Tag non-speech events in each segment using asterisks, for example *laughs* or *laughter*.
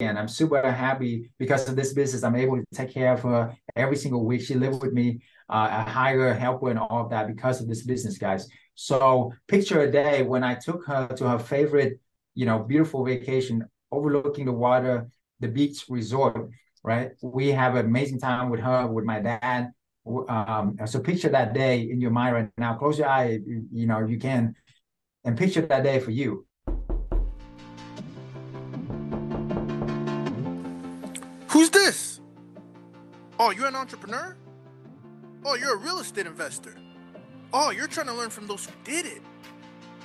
and I'm super happy because of this business. I'm able to take care of her every single week. She lived with me. Uh, I hire helper and all of that because of this business, guys. So picture a day when I took her to her favorite, you know, beautiful vacation overlooking the water, the beach resort, right? We have an amazing time with her, with my dad. Um, so picture that day in your mind right now. Close your eye, you, you know, you can, and picture that day for you. Who's this? Oh, you're an entrepreneur? Oh, you're a real estate investor. Oh, you're trying to learn from those who did it.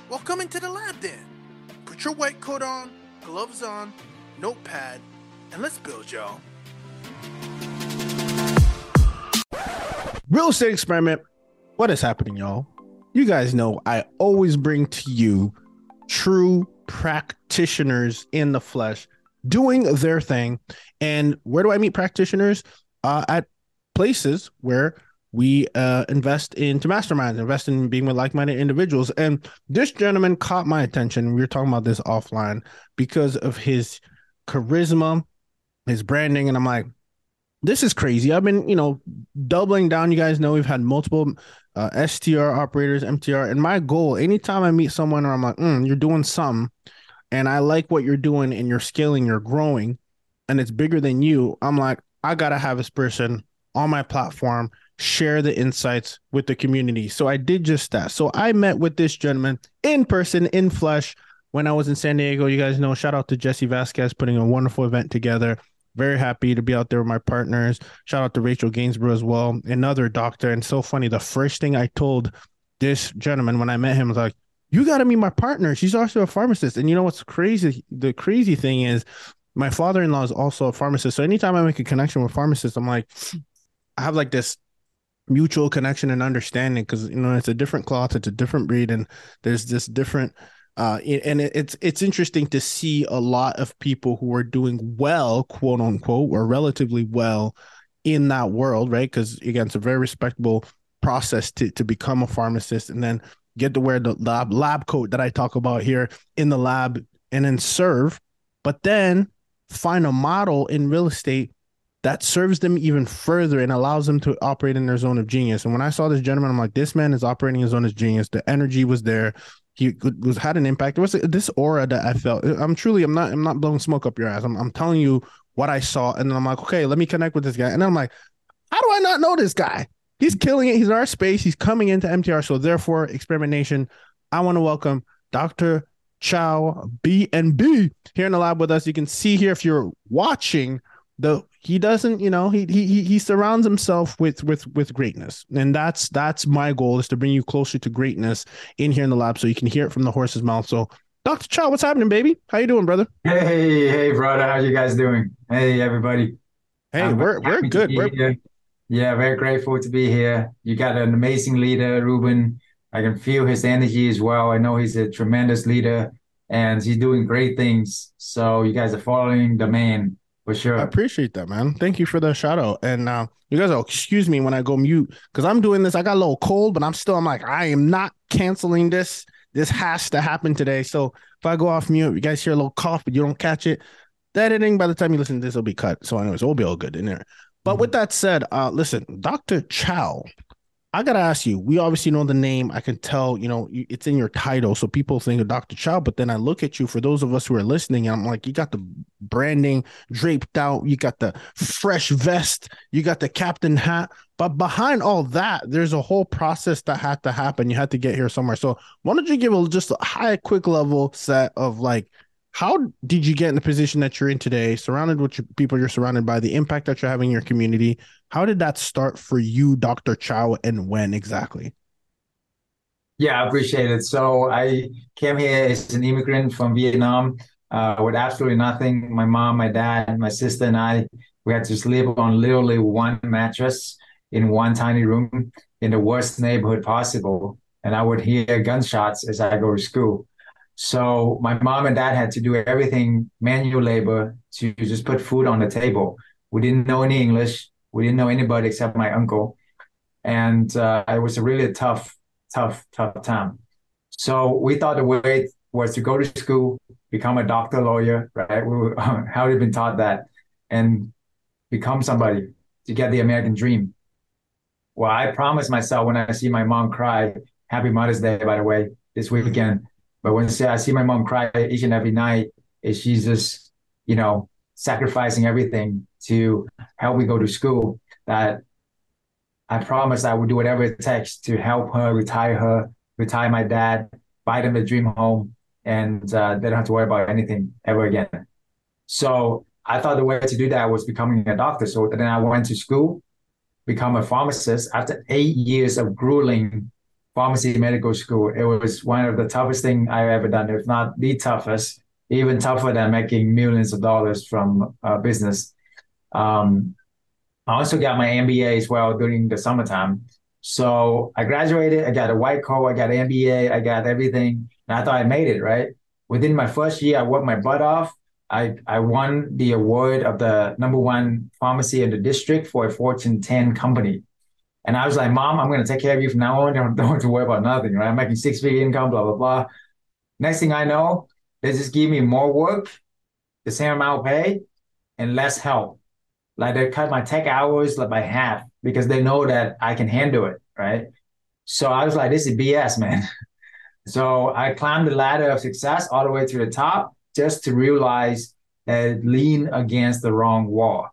Well, come into the lab then. Put your white coat on, gloves on, notepad, and let's build, y'all. Real estate experiment. What is happening, y'all? You guys know I always bring to you true practitioners in the flesh doing their thing. And where do I meet practitioners? Uh, at places where we uh, invest into masterminds, invest in being with like-minded individuals. And this gentleman caught my attention. We were talking about this offline because of his charisma, his branding, and I'm like, this is crazy. I've been, you know, doubling down. You guys know we've had multiple uh, STR operators, MTR, and my goal, anytime I meet someone, or I'm like, mm, you're doing something, and I like what you're doing, and you're scaling, you're growing, and it's bigger than you. I'm like, I gotta have this person on my platform share the insights with the community. So I did just that. So I met with this gentleman in person, in flesh, when I was in San Diego. You guys know, shout out to Jesse Vasquez putting a wonderful event together. Very happy to be out there with my partners. Shout out to Rachel Gainsborough as well, another doctor. And so funny, the first thing I told this gentleman when I met him was like, you got to meet my partner. She's also a pharmacist. And you know what's crazy? The crazy thing is, my father in law is also a pharmacist. So anytime I make a connection with pharmacists, I'm like, I have like this mutual connection and understanding because you know it's a different cloth it's a different breed and there's this different uh and it's it's interesting to see a lot of people who are doing well quote unquote or relatively well in that world right because again it's a very respectable process to to become a pharmacist and then get to wear the lab lab coat that I talk about here in the lab and then serve but then find a model in real estate that serves them even further and allows them to operate in their zone of genius. And when I saw this gentleman, I'm like, this man is operating his zone of genius. The energy was there. He was had an impact. Was this aura that I felt. I'm truly, I'm not, I'm not blowing smoke up your ass. I'm, I'm telling you what I saw, and then I'm like, okay, let me connect with this guy. And I'm like, how do I not know this guy? He's killing it. He's in our space. He's coming into MTR. So therefore, Experiment Nation, I want to welcome Dr. Chau B and B here in the lab with us. You can see here if you're watching the he doesn't you know he he he surrounds himself with with with greatness and that's that's my goal is to bring you closer to greatness in here in the lab so you can hear it from the horse's mouth so dr chau what's happening baby how you doing brother hey hey brother how you guys doing hey everybody hey I'm we're we're good we're... yeah very grateful to be here you got an amazing leader ruben i can feel his energy as well i know he's a tremendous leader and he's doing great things so you guys are following the man for sure. I appreciate that, man. Thank you for the shout out. And uh, you guys will excuse me when I go mute because I'm doing this. I got a little cold, but I'm still, I'm like, I am not canceling this. This has to happen today. So if I go off mute, you guys hear a little cough, but you don't catch it. The editing, by the time you listen to this, will be cut. So, anyways, it'll be all good in there. But mm-hmm. with that said, uh, listen, Dr. Chau I gotta ask you. We obviously know the name. I can tell. You know, it's in your title, so people think of Dr. Chau. But then I look at you. For those of us who are listening, I'm like, you got the branding draped out. You got the fresh vest. You got the captain hat. But behind all that, there's a whole process that had to happen. You had to get here somewhere. So why don't you give a just a high, quick level set of like how did you get in the position that you're in today surrounded with your people you're surrounded by the impact that you're having in your community? How did that start for you dr chau and when exactly? Yeah i appreciate it. So i came here as an immigrant from vietnam uh, with absolutely nothing. My mom my dad my sister and i we had to sleep on literally one mattress in one tiny room in the worst neighborhood possible. And i would hear gunshots as i go to school so my mom and dad had to do everything manual labor to just put food on the table. We didn't know any English. We didn't know anybody except my uncle, and uh, it was a really tough, tough, tough time. So we thought the way was to go to school, become a doctor, lawyer, right? *laughs* We've been taught that, and become somebody to get the American dream. Well, I promised myself when I see my mom cry, Happy Mother's Day, by the way, this weekend. But when I see my mom cry each and every night, is she's just, you know, sacrificing everything to help me go to school. That I promised I would do whatever it takes to help her retire her, retire my dad, buy them a dream home, and uh, they don't have to worry about anything ever again. So I thought the way to do that was becoming a doctor. So then I went to school, become a pharmacist. After eight years of grueling pharmacy medical school, it was one of the toughest thing I've ever done, if not the toughest, even tougher than making millions of dollars from uh, business. Um, I also got my MBA as well during the summertime. So I graduated, I got a white coat, I got an MBA, I got everything. And I thought I made it, right? Within my first year, I worked my butt off. I, I won the award of the number one pharmacy in the district for a Fortune 10 company. And I was like, Mom, I'm going to take care of you from now on. Don't, don't have to worry about nothing, right? I'm making six figure income, blah, blah, blah. Next thing I know, they just give me more work, the same amount of pay, and less help. Like they cut my tech hours like by half because they know that I can handle it, right? So I was like, this is BS, man. *laughs* so I climbed the ladder of success all the way to the top just to realize that lean against the wrong wall.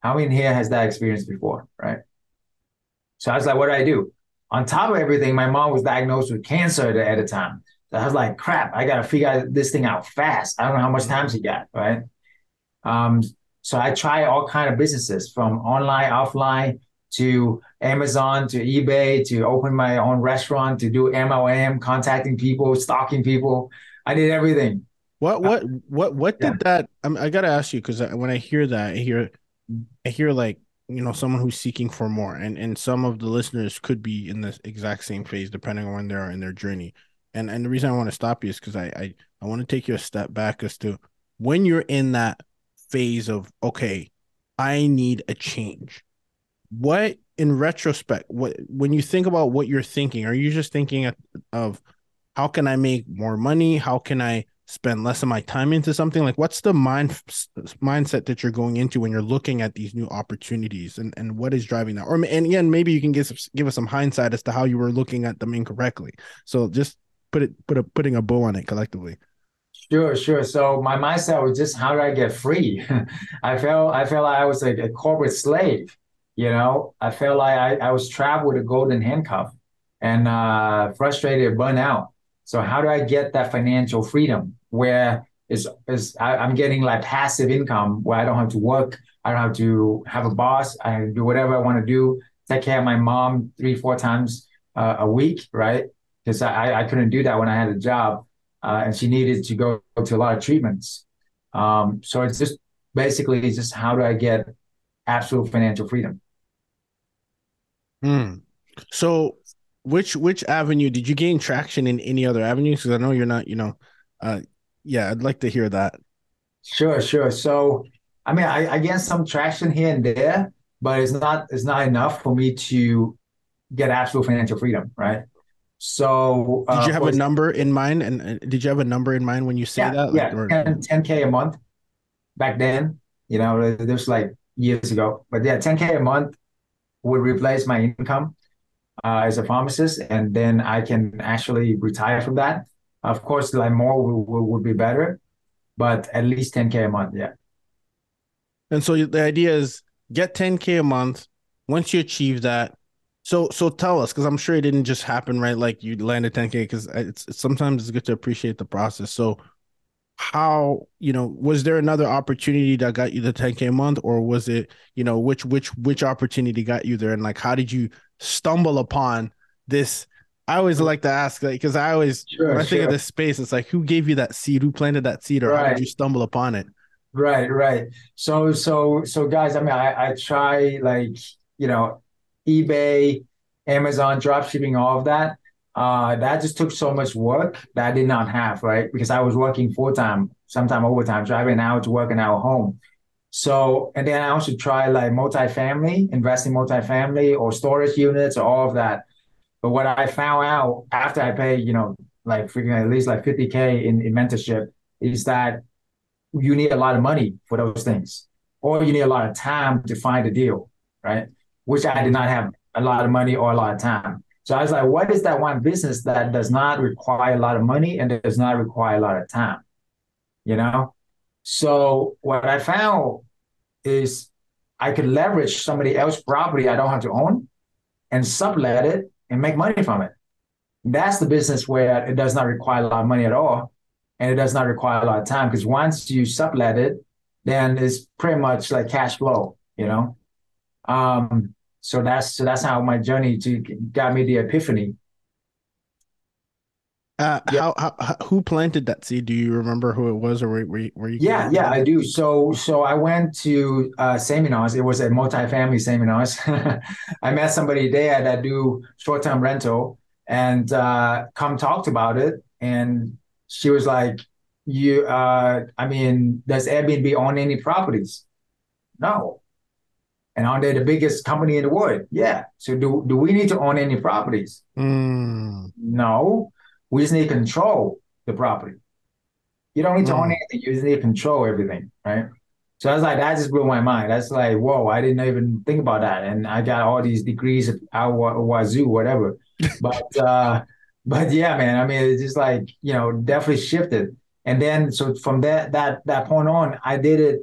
How many here has that experience before, right? So I was like, what do I do? On top of everything, my mom was diagnosed with cancer at the time. So I was like, crap, I got to figure this thing out fast. I don't know how much time she got, right? Um, so I try all kind of businesses from online, offline to Amazon to eBay to open my own restaurant to do MLM, contacting people, stalking people. I did everything. What what what what did yeah. that? I, I got to ask you because when I hear that, I hear I hear like you know someone who's seeking for more, and and some of the listeners could be in the exact same phase depending on when they are in their journey. And and the reason I want to stop you is because I I, I want to take you a step back as to when you're in that phase of okay, I need a change. What in retrospect, what when you think about what you're thinking, are you just thinking of how can I make more money? How can I spend less of my time into something? Like what's the mind mindset that you're going into when you're looking at these new opportunities and, and what is driving that? Or and again, maybe you can give give us some hindsight as to how you were looking at them incorrectly. So just put it put a putting a bow on it collectively. Sure, sure. So my mindset was just how do I get free? *laughs* I felt I felt like I was like a corporate slave. You know, I felt like I, I was trapped with a golden handcuff and uh, frustrated, burnt out. So how do I get that financial freedom where is is I, am getting like passive income where I don't have to work, I don't have to have a boss, I do whatever I want to do, take care of my mom three four times uh, a week, right? Because I I couldn't do that when I had a job uh, and she needed to go to a lot of treatments. Um, so it's just basically it's just how do I get absolute financial freedom? Hmm. So which which avenue did you gain traction in any other avenues? Because I know you're not, you know, uh, yeah, I'd like to hear that. Sure, sure. So I mean, I, I get some traction here and there, but it's not it's not enough for me to get absolute financial freedom, right? So, did you uh, have a number in mind? And uh, did you have a number in mind when you say yeah, that? Yeah, or... 10, 10K a month back then. You know, this like years ago. But yeah, 10K a month would replace my income uh, as a pharmacist. And then I can actually retire from that. Of course, like more would, would be better, but at least 10K a month. Yeah. And so the idea is get 10K a month. Once you achieve that, so so tell us because I'm sure it didn't just happen right like you landed 10k because it's, it's sometimes it's good to appreciate the process. So how you know was there another opportunity that got you the 10k a month or was it you know which which which opportunity got you there and like how did you stumble upon this I always like to ask like because I always sure, when I sure. think of this space it's like who gave you that seed who planted that seed or right. how did you stumble upon it right right so so so guys I mean I I try like you know eBay, Amazon, dropshipping, all of that. Uh, that just took so much work that I did not have, right? Because I was working full time, sometime overtime, driving an hour to work, an hour home. So, and then I also try like multifamily, investing multifamily or storage units or all of that. But what I found out after I paid, you know, like freaking at least like 50K in, in mentorship, is that you need a lot of money for those things, or you need a lot of time to find a deal, right? Which I did not have a lot of money or a lot of time. So I was like, what is that one business that does not require a lot of money and does not require a lot of time? You know? So what I found is I could leverage somebody else's property I don't have to own and sublet it and make money from it. That's the business where it does not require a lot of money at all. And it does not require a lot of time because once you sublet it, then it's pretty much like cash flow, you know? Um, so that's so that's how my journey to got me the epiphany. Uh, how, how, who planted that seed? Do you remember who it was, or where, where, where you? Yeah, yeah, I do. So, so I went to uh, seminars. It was a multi-family seminars. *laughs* I met somebody there that do short-term rental, and uh, come talked about it. And she was like, "You, uh, I mean, does Airbnb own any properties?" No. And aren't they the biggest company in the world? Yeah. So do do we need to own any properties? Mm. No. We just need to control the property. You don't need to mm. own anything. You just need to control everything, right? So I was like, that just blew my mind. That's like, whoa, I didn't even think about that. And I got all these degrees at Wazoo, whatever. *laughs* But uh, but yeah, man, I mean, it's just like, you know, definitely shifted. And then so from that that that point on, I did it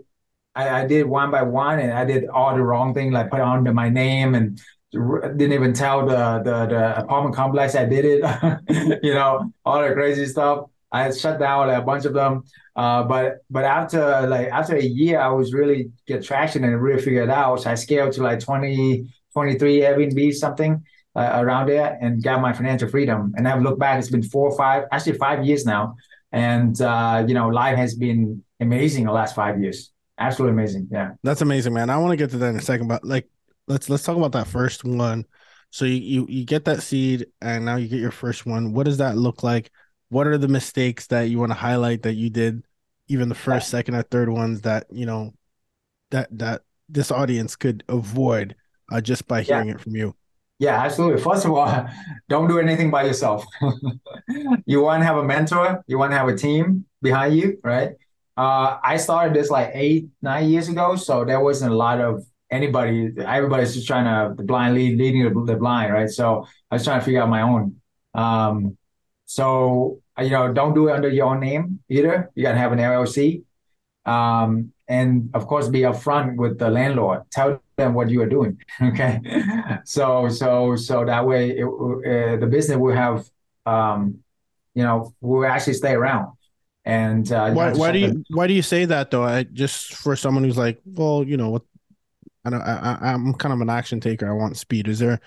I, I, did one by one and I did all the wrong thing, like put it under my name and didn't even tell the, the, the apartment complex I did it, *laughs* you know, all the crazy stuff. I shut down like, a bunch of them. Uh, but but after like after a year, I was really get traction and really figure it out. So I scaled to like 20, 23 Airbnb something uh, around there and got my financial freedom. And I've looked back, it's been four or five, actually five years now. And uh, you know, life has been amazing the last five years absolutely amazing. Yeah, that's amazing, man. I want to get to that in a second, but like, let's let's talk about that first one. So you, you you get that seed, and now you get your first one. What does that look like? What are the mistakes that you want to highlight that you did, even the first, second, or third ones that you know that that this audience could avoid uh, just by hearing yeah. it from you? Yeah, absolutely. First of all, *laughs* don't do anything by yourself. *laughs* you want to have a mentor. You want to have a team behind you, right? Uh, I started this like eight, nine years ago, so there wasn't a lot of anybody. Everybody's just trying to the blind lead, leading the, blind, right? So I was trying to figure out my own. Um, so you know, don't do it under your own name either. You got to have an LLC, um, and of course, be upfront with the landlord. Tell them what you are doing. *laughs* okay, so so so that way, it, uh, the business will have, um, you know, will actually stay around. And uh, why, why do you why do you say that though? I, just for someone who's like, well, you know, what I don't, I, I'm kind of an action taker. I want speed. Is there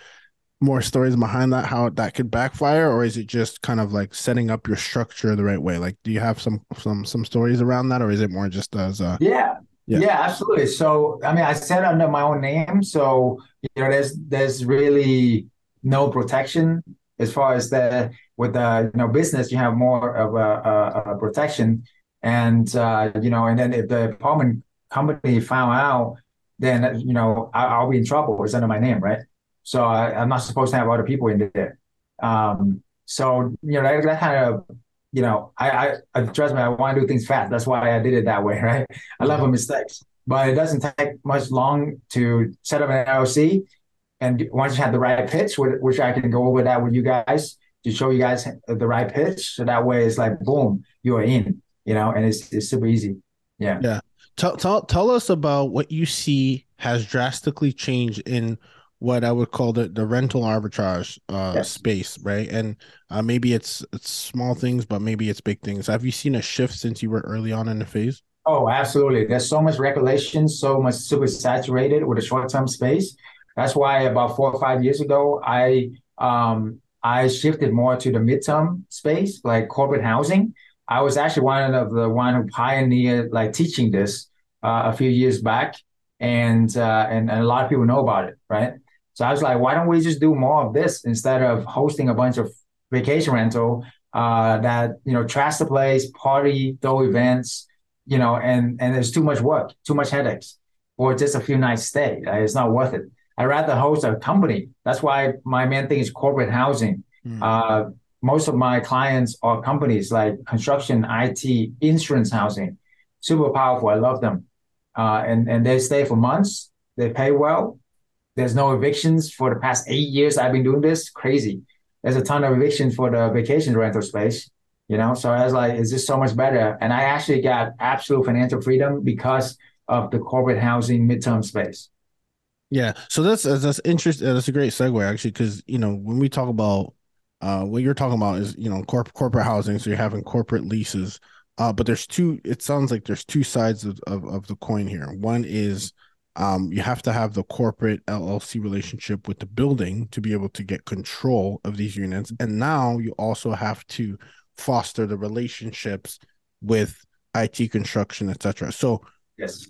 more stories behind that? How that could backfire, or is it just kind of like setting up your structure the right way? Like, do you have some some some stories around that, or is it more just as a yeah, yeah, yeah, absolutely. So, I mean, I said under my own name, so you know, there's there's really no protection as far as the with the you know business you have more of a, a, a protection and uh, you know and then if the apartment company found out then you know I, will be in trouble it's under my name right so I, am not supposed to have other people in there um, so you know that, that kind of you know I, I trust me I want to do things fast that's why I did it that way *laughs* right I love mm-hmm. mistakes but it doesn't take much long to set up an LLC and once you have the right pitch, which I can go over that with you guys to show you guys the right pitch, so that way it's like boom, you are in, you know, and it's it's super easy. Yeah. Yeah. Tell tell tell us about what you see has drastically changed in what I would call the, the rental arbitrage uh, yes. space, right? And uh, maybe it's it's small things, but maybe it's big things. Have you seen a shift since you were early on in the phase? Oh, absolutely. There's so much regulation, so much super saturated with a short term space that's why about four or five years ago, I um, I shifted more to the midterm space, like corporate housing. I was actually one of the one who pioneered like teaching this uh, a few years back, and, uh, and and a lot of people know about it, right? So I was like, why don't we just do more of this instead of hosting a bunch of vacation rental uh, that you know trash the place, party, throw events, you know, and and there's too much work, too much headaches, or just a few nights stay. It's not worth it. I'd rather host a company. That's why my main thing is corporate housing. Mm. Uh, most of my clients are companies like construction, IT, insurance, housing. Super powerful. I love them. Uh, and, and they stay for months. They pay well. There's no evictions for the past eight years I've been doing this. Crazy. There's a ton of evictions for the vacation rental space, you know? So I was like, is this so much better? And I actually got absolute financial freedom because of the corporate housing midterm space. Yeah. So that's, that's interesting. That's a great segue actually. Cause you know, when we talk about uh, what you're talking about is you know corp- corporate housing so you're having corporate leases uh, but there's two it sounds like there's two sides of, of, of the coin here one is um, you have to have the corporate llc relationship with the building to be able to get control of these units and now you also have to foster the relationships with it construction etc so yes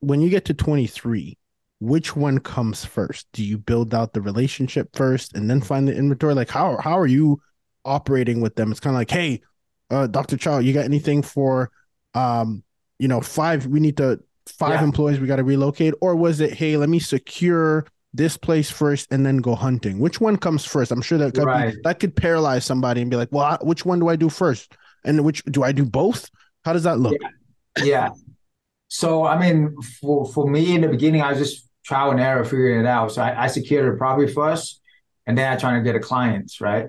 when you get to 23 which one comes first? Do you build out the relationship first and then find the inventory? Like how how are you operating with them? It's kind of like, hey, uh, Dr. Chau, you got anything for um, you know, five we need to five yeah. employees we got to relocate? Or was it, hey, let me secure this place first and then go hunting? Which one comes first? I'm sure that could right. be, that could paralyze somebody and be like, well, which one do I do first? And which do I do both? How does that look? Yeah. yeah. So I mean, for for me in the beginning, I was just trial and error figuring it out. So I, I secured a property first, and then I try to get a clients, right?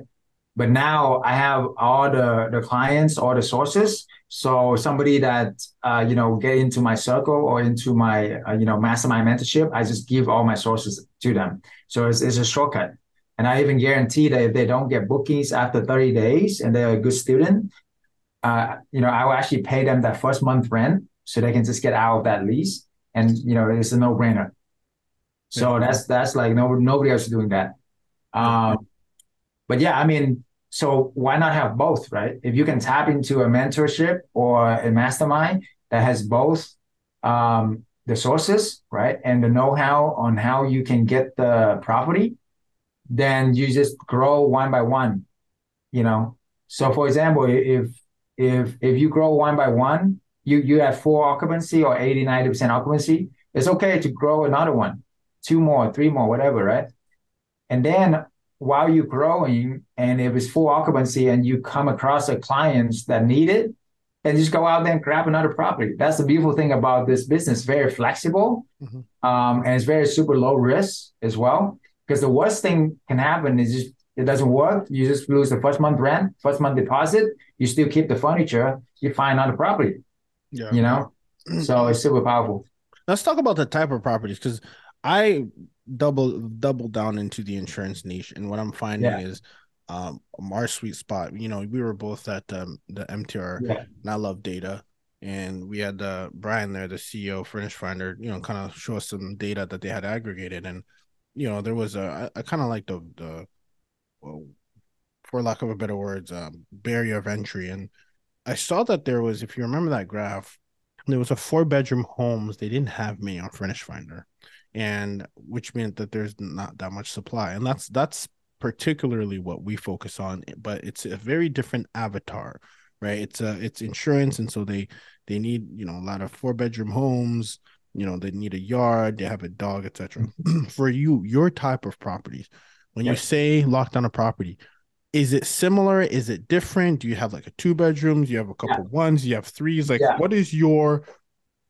But now I have all the the clients, all the sources. So somebody that uh, you know get into my circle or into my uh, you know mastermind mentorship, I just give all my sources to them. So it's, it's a shortcut. And I even guarantee that if they don't get bookings after 30 days and they're a good student, uh, you know, I will actually pay them that first month rent so they can just get out of that lease. And you know, it's a no brainer. So that's that's like no nobody else is doing that. Um, but yeah, I mean, so why not have both, right? If you can tap into a mentorship or a mastermind that has both um, the sources, right, and the know-how on how you can get the property, then you just grow one by one. You know, so for example, if if if you grow one by one, you you have full occupancy or 80, 90 percent occupancy. It's okay to grow another one two more, three more, whatever, right? And then while you're growing, and if it's full occupancy and you come across a clients that need it, then just go out there and grab another property. That's the beautiful thing about this business. Very flexible, mm-hmm. um, and it's very super low risk as well. Because the worst thing can happen is just it doesn't work. You just lose the first month rent, first month deposit. You still keep the furniture. You find another property. Yeah, you know. *clears throat* so it's super powerful. Let's talk about the type of properties because I double double down into the insurance niche, and what I'm finding yeah. is um our sweet spot. You know, we were both at um, the MTR, yeah. and I love data, and we had uh, Brian there, the CEO, Furnish Finder. You know, kind of show us some data that they had aggregated, and you know, there was a I, I kind of like the the well, for lack of a better words, um, barrier of entry, and I saw that there was, if you remember that graph, there was a four bedroom homes they didn't have me on Furnish Finder and which meant that there's not that much supply. And that's that's particularly what we focus on but it's a very different avatar right? It's a it's insurance and so they they need you know a lot of four bedroom homes you know they need a yard they have a dog etc *clears throat* for you your type of properties when you say lock down a property is it similar? Is it different? Do you have like a two bedrooms do you have a couple yeah. ones? You have threes? Like yeah. what is your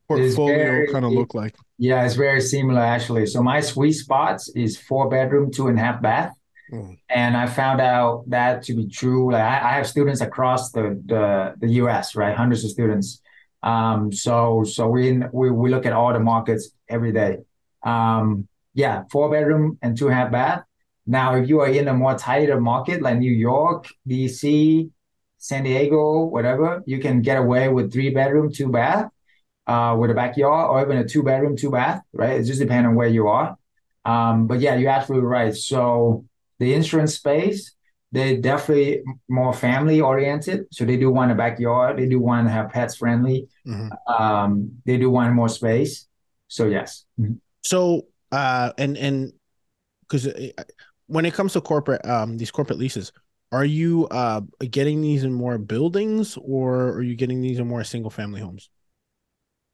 portfolio kind of look like? Yeah, it's very similar actually. So my sweet spots is four bedroom, two and a half bath. Mm. And I found out that to be true. Like I, I, have students across the, the the US, right? Hundreds of students. Um, so so we we we look at all the markets every day. Um, yeah, four bedroom and two and a half bath. Now, if you are in a more tighter market like New York, DC, San Diego, whatever, you can get away with three bedroom, two bath uh, with a backyard or even a two bedroom, two bath, right? It just depends on where you are. Um, but yeah, you're absolutely right. So the insurance space, they're definitely more family oriented. So they do want a backyard. They do want to have pets friendly. Mm-hmm. Um, they do want more space. So yes. Mm-hmm. So uh, and and because uh, when it comes to corporate um these corporate leases, are you uh getting these in more buildings or are you getting these in more single family homes?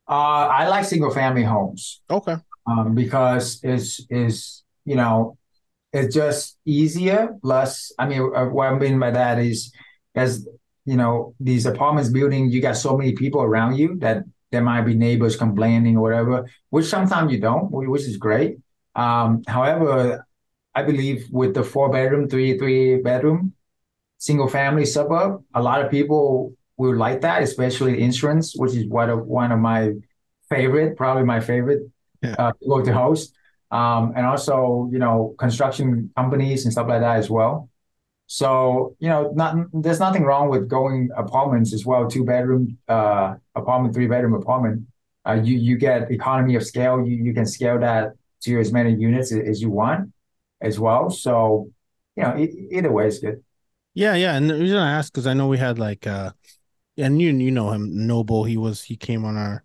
Uh, I like single family homes. Okay. Um, because it's is you know it's just easier. Plus, I mean, uh, what I mean by that is, as you know, these apartments building, you got so many people around you that there might be neighbors complaining or whatever, which sometimes you don't, which is great. Um, however, I believe with the four bedroom, three three bedroom, single family suburb, a lot of people will like that, especially insurance, which is one of one of my favorite, probably my favorite yeah. uh, to go to host. Um, and also, you know, construction companies and stuff like that as well. So, you know, not there's nothing wrong with going apartments as well, two bedroom uh, apartment, three bedroom apartment. Uh, you you get economy of scale. You you can scale that to as many units as you want as well. So, you know, either way is good. Yeah, yeah. And the reason I asked because I know we had like uh and you you know him, Noble. He was he came on our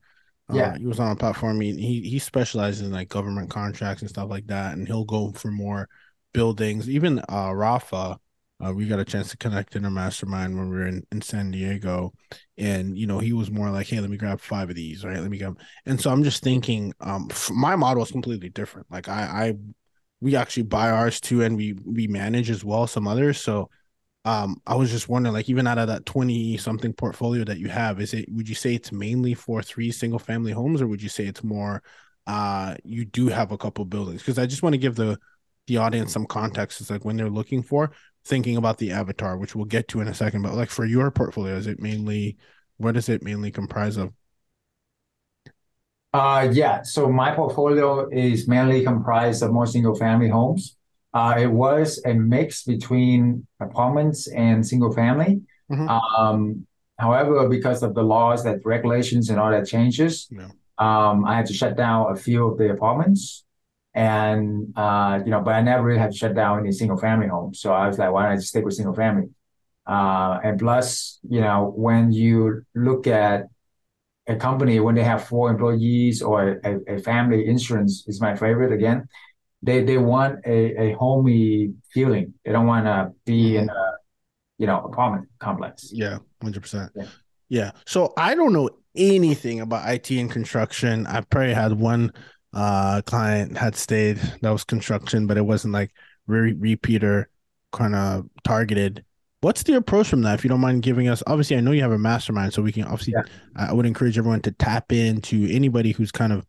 uh, yeah, he was on a platform. He, he he specializes in like government contracts and stuff like that, and he'll go for more buildings. Even uh Rafa, uh, we got a chance to connect in a mastermind when we were in, in San Diego, and you know he was more like, "Hey, let me grab five of these, right? Let me grab." And so I'm just thinking, um, my model is completely different. Like I, I, we actually buy ours too, and we we manage as well some others. So um i was just wondering like even out of that 20 something portfolio that you have is it would you say it's mainly for three single family homes or would you say it's more uh you do have a couple buildings? Because i just want to give the the audience some context it's like when they're looking for thinking about the avatar which we'll get to in a second but like for your portfolio is it mainly what does it mainly comprise of? Uh yeah so my portfolio is mainly comprised of more single family homes uh, it was a mix between apartments and single family. Mm-hmm. Um, however, because of the laws that regulations and all that changes, yeah. um, I had to shut down a few of the apartments. And uh, you know, but I never really had to shut down any single family homes. So I was like, why don't I just stick with single family? Uh, and plus, you know, when you look at a company when they have four employees or a, a family insurance is my favorite again they they want a, a homey feeling. They don't want to be in a you know apartment complex. Yeah, hundred percent. Yeah. So I don't know anything about IT and construction. I probably had one uh client had stayed that was construction, but it wasn't like re- repeater kind of targeted. What's the approach from that? If you don't mind giving us, obviously, I know you have a mastermind, so we can obviously. Yeah. I would encourage everyone to tap into anybody who's kind of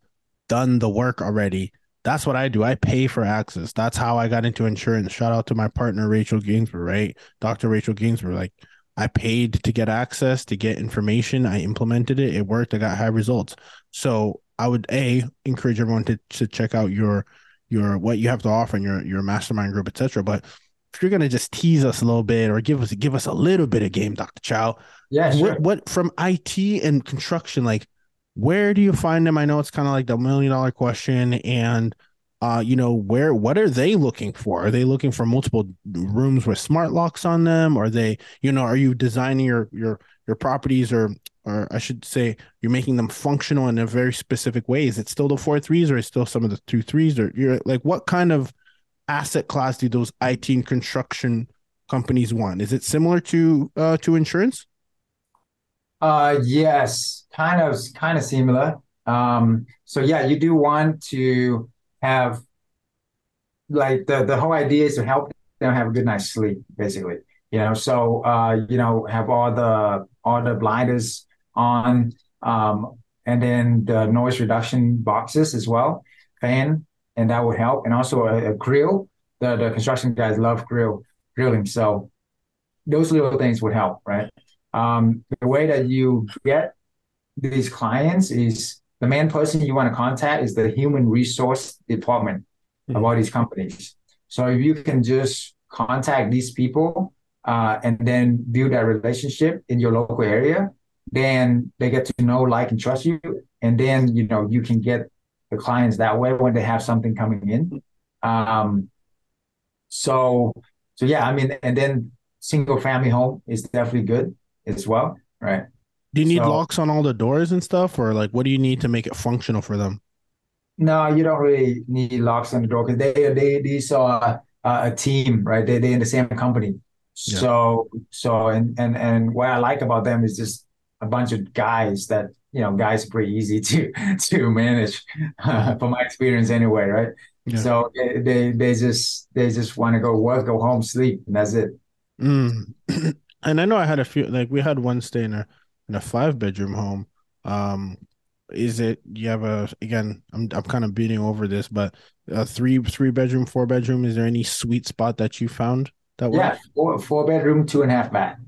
done the work already that's what I do. I pay for access. That's how I got into insurance. Shout out to my partner Rachel Ginsberg, right? Dr. Rachel Ginsberg. Like I paid to get access, to get information. I implemented it. It worked. I got high results. So I would a encourage everyone to, to check out your your what you have to offer in your your mastermind group, etc. But if you're gonna just tease us a little bit or give us give us a little bit of game, Dr. Chau. Yeah, sure. What, what from IT and construction, like where do you find them? I know it's kind of like the million dollar question. And uh, you know, where what are they looking for? Are they looking for multiple rooms with smart locks on them? Are they, you know, are you designing your your your properties or or I should say you're making them functional in a very specific way? Is it still the four threes or is still some of the two threes? Or you're like what kind of asset class do those IT and construction companies want? Is it similar to uh to insurance? Uh, yes, kind of, kind of similar. Um, so yeah, you do want to have like the the whole idea is to help them have a good night's sleep, basically. You know, so uh, you know, have all the all the blinders on, um, and then the noise reduction boxes as well, fan, and that would help, and also a, a grill. The the construction guys love grill grilling, so those little things would help, right? Um, the way that you get these clients is the main person you want to contact is the human resource department mm-hmm. of all these companies. So if you can just contact these people uh, and then build that relationship in your local area, then they get to know, like, and trust you, and then you know you can get the clients that way when they have something coming in. Um, so, so yeah, I mean, and then single family home is definitely good as well, right? Do you need so, locks on all the doors and stuff, or like what do you need to make it functional for them? No, you don't really need locks on the door because they they these are a a team, right? They they in the same company. Yeah. So so and and and what I like about them is just a bunch of guys that you know guys are pretty easy *laughs* to to manage uh, *laughs* from my experience anyway, right? Yeah. So they, they, they just they just want to go work, go home, sleep, and that's it. Mm. *clears throat* and I know I had a few like we had one stay in a in a five bedroom home. Um, is it you have a again? I'm I'm kind of beating over this, but a three three bedroom, four bedroom. Is there any sweet spot that you found that works? Yeah, four, four bedroom, two and a half bath.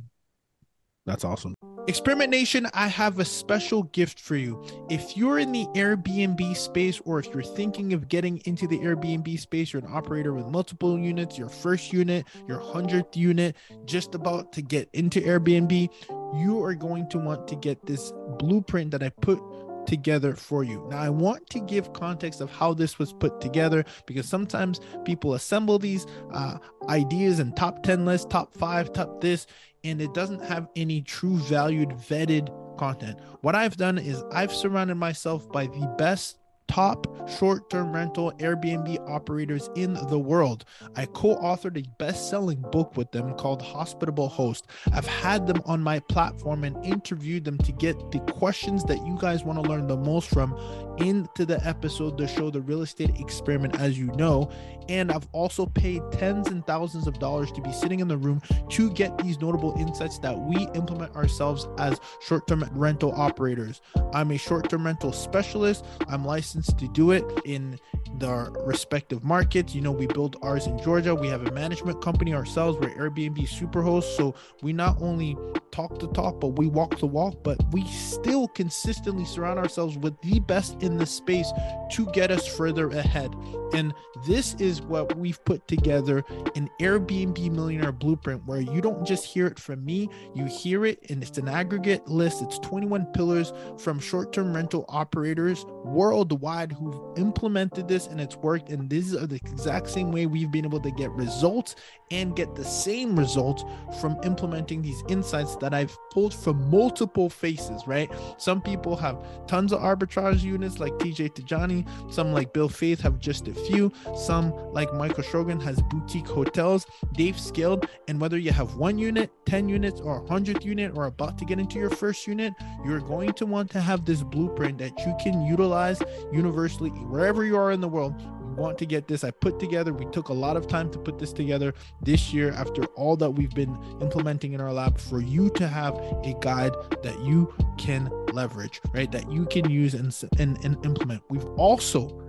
That's awesome. Experiment Nation, I have a special gift for you. If you're in the Airbnb space, or if you're thinking of getting into the Airbnb space, you're an operator with multiple units, your first unit, your hundredth unit, just about to get into Airbnb, you are going to want to get this blueprint that I put together for you. Now, I want to give context of how this was put together because sometimes people assemble these uh, ideas and top 10 lists, top five, top this, and it doesn't have any true valued, vetted content. What I've done is I've surrounded myself by the best top short term rental Airbnb operators in the world. I co authored a best selling book with them called Hospitable Host. I've had them on my platform and interviewed them to get the questions that you guys want to learn the most from into the episode to show the real estate experiment, as you know. And I've also paid tens and thousands of dollars to be sitting in the room to get these notable insights that we implement ourselves as short term rental operators. I'm a short term rental specialist. I'm licensed to do it in the respective markets. You know, we build ours in Georgia. We have a management company ourselves. We're Airbnb superhosts. So we not only talk the talk, but we walk the walk, but we still consistently surround ourselves with the best in the space to get us further ahead. And this is what we've put together an Airbnb Millionaire Blueprint, where you don't just hear it from me, you hear it, and it's an aggregate list. It's 21 pillars from short term rental operators worldwide who've implemented this and it's worked. And these are the exact same way we've been able to get results and get the same results from implementing these insights that I've pulled from multiple faces, right? Some people have tons of arbitrage units like TJ Tijani, some like Bill Faeth have just a few, some like Michael Sjogren has boutique hotels. They've scaled, and whether you have one unit, 10 units, or a 100 unit, or about to get into your first unit, you're going to want to have this blueprint that you can utilize universally wherever you are in the world want to get this. I put together, we took a lot of time to put this together this year after all that we've been implementing in our lab for you to have a guide that you can leverage, right? That you can use and, and, and implement. We've also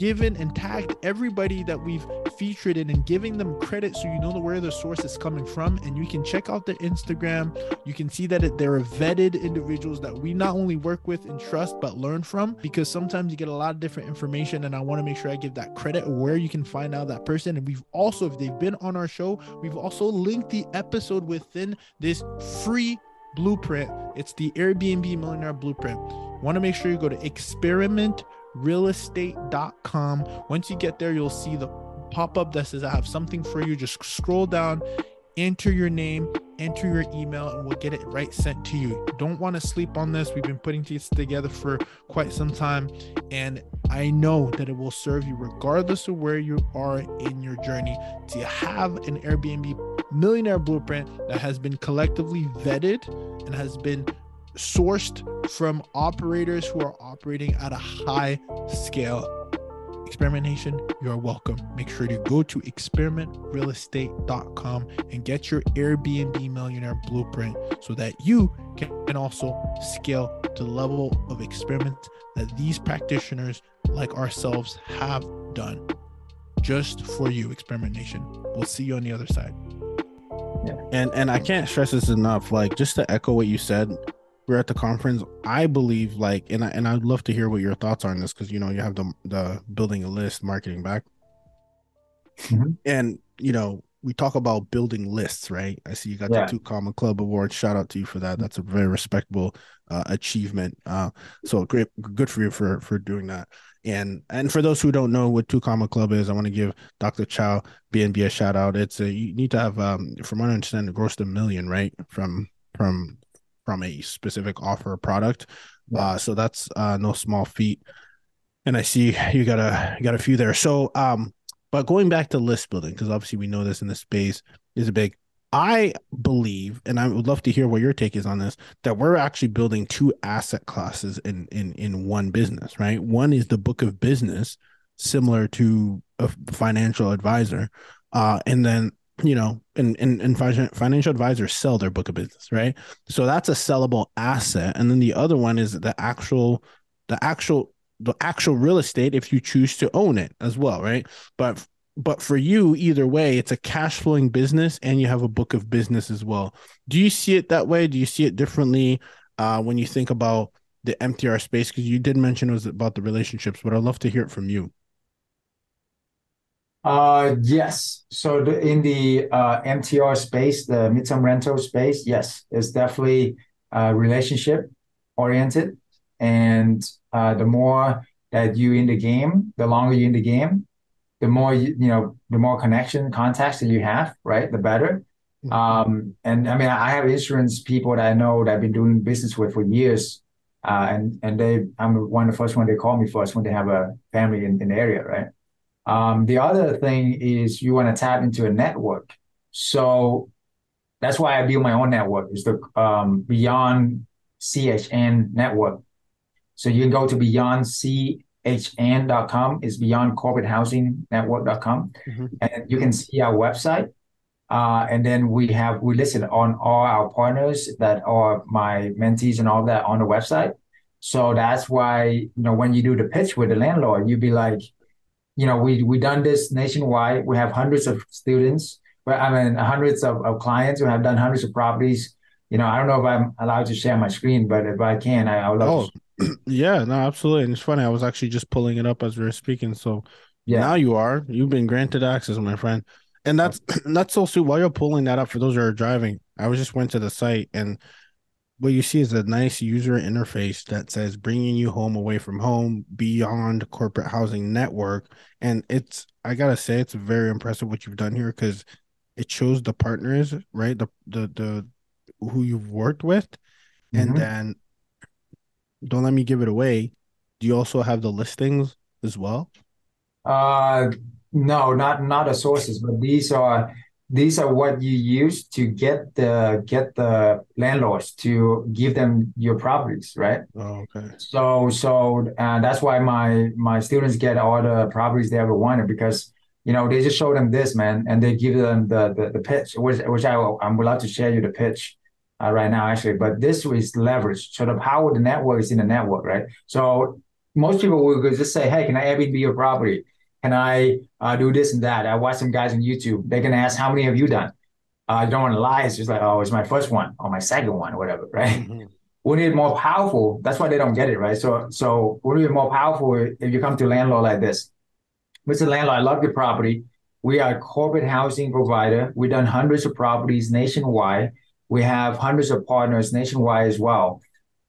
given and tagged everybody that we've featured in and giving them credit so you know where the source is coming from. And you can check out their instagram. You can see that they're vetted individuals that we not only work with and trust but learn from because sometimes you get a lot of different information. And i want to make sure i give that credit where you can find out that person. And we've also if they've been on our show we've also linked the episode within this free blueprint. It's the airbnb millionaire blueprint. Want to make sure you go to experiment realestate.com. Once you get there, you'll see the pop up that says, I have something for you. Just scroll down, enter your name, enter your email, and we'll get it right sent to you. Don't want to sleep on this. We've been putting this together for quite some time, and I know that it will serve you regardless of where you are in your journey to have an Airbnb millionaire blueprint that has been collectively vetted and has been sourced from operators who are operating at a high scale. Experiment Nation, you're welcome. Make sure to go to experimentrealestate.com and get your Airbnb millionaire blueprint so that you can also scale to the level of experiment that these practitioners like ourselves have done just for you, Experiment Nation. We'll see you on the other side. Yeah. And and I can't stress this enough. Like just to echo what you said, we're at the conference, I believe like, and I, and I'd love to hear what your thoughts are on this because you know you have the the building a list marketing back, mm-hmm. and you know we talk about building lists, right? I see you got yeah. the two Comma Club Awards. Shout out to you for that. That's a very respectable uh, achievement. Uh, so great, good for you for for doing that. And and for those who don't know what Two Comma Club is, I want to give Dr. Chau BNB a shout out. It's a you need to have um from what I understand, grossed a million, right? From from from a specific offer product. Uh, so that's uh, no small feat. And I see you got a you got a few there. So um, but going back to list building, because obviously we know this in the space is a big. I believe, and I would love to hear what your take is on this, that we're actually building two asset classes in in in one business, right? One is the book of business similar to a financial advisor. Uh, and then you know, and, and, and financial advisors sell their book of business, right? So that's a sellable asset. And then the other one is the actual, the actual, the actual real estate if you choose to own it as well, right? But but for you, either way, it's a cash flowing business and you have a book of business as well. Do you see it that way? Do you see it differently uh, when you think about the MTR space? Because you did mention it was about the relationships, but I'd love to hear it from you. Uh, yes. So the, in the uh, MTR space, the midterm rental space, yes, it's definitely uh, relationship oriented, and uh, the more that you in the game, the longer you in the game, the more you, you know, the more connection contacts that you have, right? The better. Mm-hmm. Um, and I mean, I have insurance people that I know that I've been doing business with for years, uh, and and they, I'm one of the first one they call me first when they have a family in, in the area, right? Um, the other thing is you want to tap into a network. So that's why I build my own network. Is the um, Beyond CHN network. So you can go to beyondchn.com. It's Beyond Corporate Housing Network.com, mm-hmm. and you can see our website. Uh, and then we have we listed on all our partners that are my mentees and all that on the website. So that's why you know when you do the pitch with the landlord, you'd be like, you know, we we done this nationwide. We have hundreds of students, but I mean hundreds of, of clients who have done hundreds of properties. You know, I don't know if I'm allowed to share my screen, but if I can, I, I would love. Oh, to... *clears throat* yeah, no, absolutely. And it's funny. I was actually just pulling it up as we were speaking. So yeah, now you are. You've been granted access, my friend. And that's *clears throat* that's so sweet. While you're pulling that up for those who are driving, I was just went to the site and what you see is a nice user interface that says bringing you home away from home beyond corporate housing network. And it's i gotta say it's very impressive what you've done here because it shows the partners right? The the the who you've worked with. Mm-hmm. and then don't let me give it away. Do you also have the listings as well? Uh no not not the sources but these are these are what you use to get the get the landlords to give them your properties right? Oh, okay. So so uh, that's why my my students get all the properties they ever wanted because you know they just show them this man and they give them the the, the pitch which which I, i'm allowed to share you the pitch uh, right now actually. But this is leverage. So the power of the network is in the network right? So most people will just say hey can i airbnb your property can I uh, do this and that? I watch some guys on YouTube. They're gonna ask, how many have you done? I uh, don't want to lie. It's just like, oh, it's my first one or my second one or whatever, right? Mm-hmm. We need more powerful. That's why they don't get it, right? So, so we need more powerful if you come to landlord like this. Mr. Landlord, I love your property. We are a corporate housing provider. We've done hundreds of properties nationwide. We have hundreds of partners nationwide as well.